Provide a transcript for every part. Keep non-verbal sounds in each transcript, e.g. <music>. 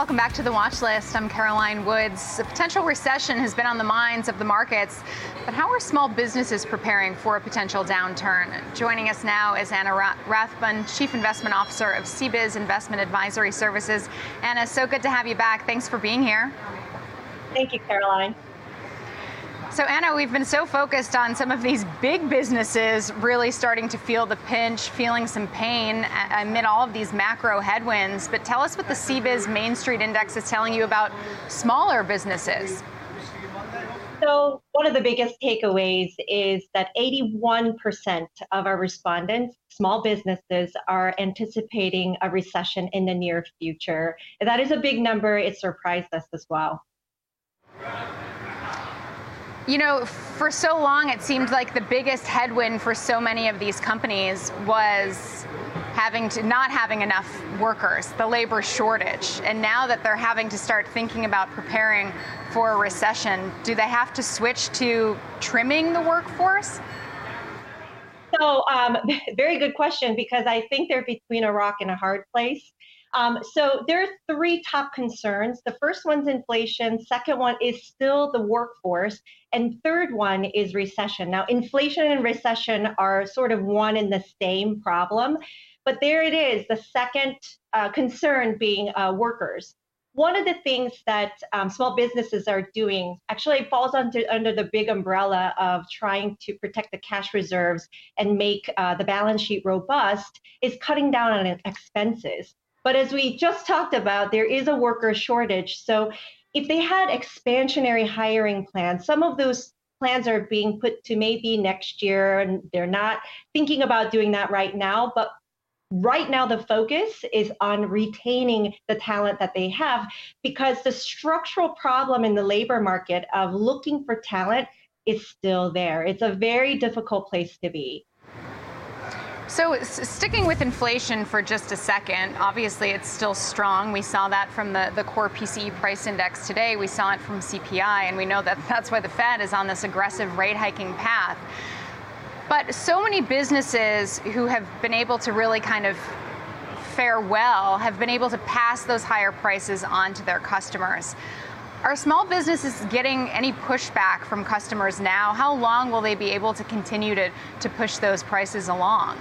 Welcome back to the watch list. I'm Caroline Woods. A potential recession has been on the minds of the markets, but how are small businesses preparing for a potential downturn? Joining us now is Anna Rathbun, Chief Investment Officer of CBIZ Investment Advisory Services. Anna, so good to have you back. Thanks for being here. Thank you, Caroline. So, Anna, we've been so focused on some of these big businesses really starting to feel the pinch, feeling some pain uh, amid all of these macro headwinds. But tell us what the CBIZ Main Street Index is telling you about smaller businesses. So, one of the biggest takeaways is that 81% of our respondents, small businesses, are anticipating a recession in the near future. That is a big number. It surprised us as well. You know, for so long, it seemed like the biggest headwind for so many of these companies was having to not having enough workers, the labor shortage. And now that they're having to start thinking about preparing for a recession, do they have to switch to trimming the workforce? So, um, <laughs> very good question because I think they're between a rock and a hard place. Um, so there are three top concerns. The first one's inflation. Second one is still the workforce. And third one is recession. Now, inflation and recession are sort of one and the same problem. But there it is, the second uh, concern being uh, workers. One of the things that um, small businesses are doing actually falls under, under the big umbrella of trying to protect the cash reserves and make uh, the balance sheet robust is cutting down on expenses. But as we just talked about, there is a worker shortage. So if they had expansionary hiring plans, some of those plans are being put to maybe next year, and they're not thinking about doing that right now. But right now, the focus is on retaining the talent that they have because the structural problem in the labor market of looking for talent is still there. It's a very difficult place to be. So, sticking with inflation for just a second, obviously it's still strong. We saw that from the, the core PCE price index today. We saw it from CPI, and we know that that's why the Fed is on this aggressive rate hiking path. But so many businesses who have been able to really kind of fare well have been able to pass those higher prices on to their customers. Are small businesses getting any pushback from customers now? How long will they be able to continue to, to push those prices along?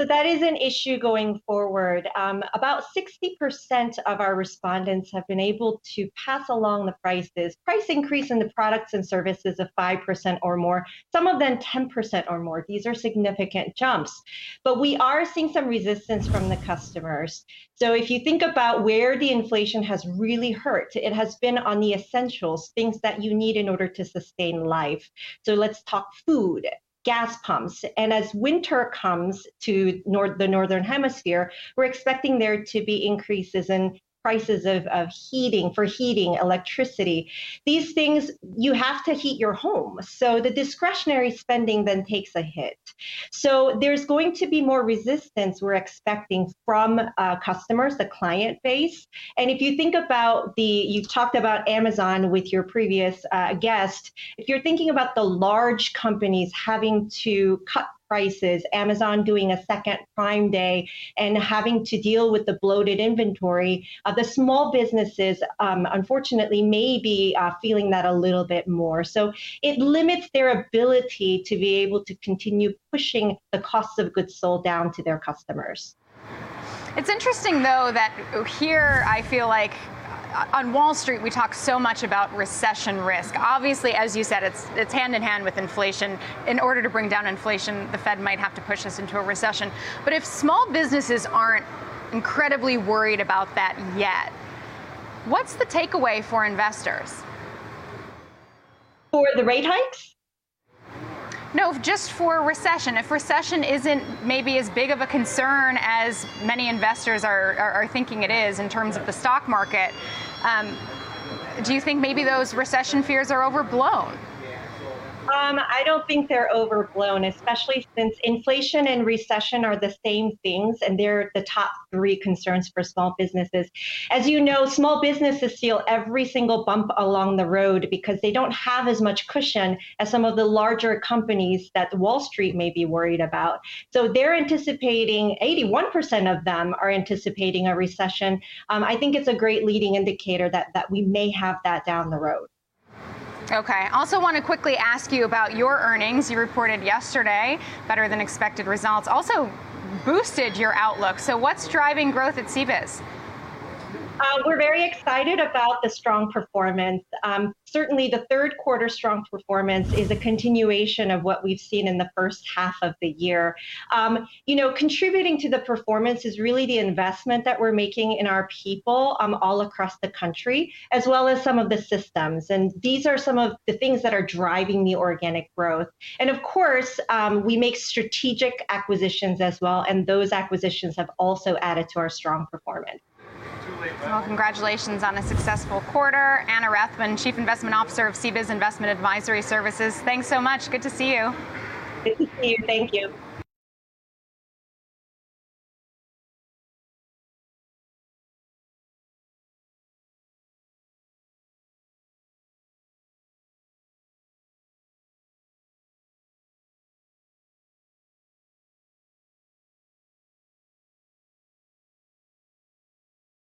So that is an issue going forward. Um, about 60% of our respondents have been able to pass along the prices, price increase in the products and services of 5% or more, some of them 10% or more. These are significant jumps. But we are seeing some resistance from the customers. So if you think about where the inflation has really hurt, it has been on the essentials, things that you need in order to sustain life. So let's talk food, gas pumps. And as winter comes to nor- the northern hemisphere, we're expecting there to be increases in prices of, of heating for heating, electricity. These things, you have to heat your home. So the discretionary spending then takes a hit. So there's going to be more resistance we're expecting from uh, customers, the client base. And if you think about the, you talked about Amazon with your previous uh, guest, if you're thinking about the large companies having to cut prices, Amazon doing a second Prime Day, and having to deal with the bloated inventory, uh, the small businesses, um, unfortunately, may be uh, feeling that a little bit more. So it limits their ability to be able to continue pushing the costs of goods sold down to their customers. It's interesting, though, that here I feel like on Wall Street, we talk so much about recession risk. Obviously, as you said, it's it's hand in hand with inflation. In order to bring down inflation, the Fed might have to push us into a recession. But if small businesses aren't incredibly worried about that yet, what's the takeaway for investors? For the rate hikes? No, just for recession. If recession isn't maybe as big of a concern as many investors are, are, are thinking it is in terms of the stock market, um, do you think maybe those recession fears are overblown? Um, I don't think they're overblown, especially since inflation and recession are the same things, and they're the top three concerns for small businesses. As you know, small businesses feel every single bump along the road because they don't have as much cushion as some of the larger companies that Wall Street may be worried about. So they're anticipating, 81% of them are anticipating a recession. Um, I think it's a great leading indicator that, that we may have that down the road. Okay. Also, want to quickly ask you about your earnings. You reported yesterday better than expected results. Also, boosted your outlook. So, what's driving growth at CBIZ? Uh, we're very excited about the strong performance. Um, certainly, the third quarter strong performance is a continuation of what we've seen in the first half of the year. Um, you know, contributing to the performance is really the investment that we're making in our people um, all across the country, as well as some of the systems. And these are some of the things that are driving the organic growth. And of course, um, we make strategic acquisitions as well, and those acquisitions have also added to our strong performance. Well, congratulations on a successful quarter. Anna Rathbun, Chief Investment Officer of CBIZ Investment Advisory Services. Thanks so much. Good to see you. Good to see you. Thank you.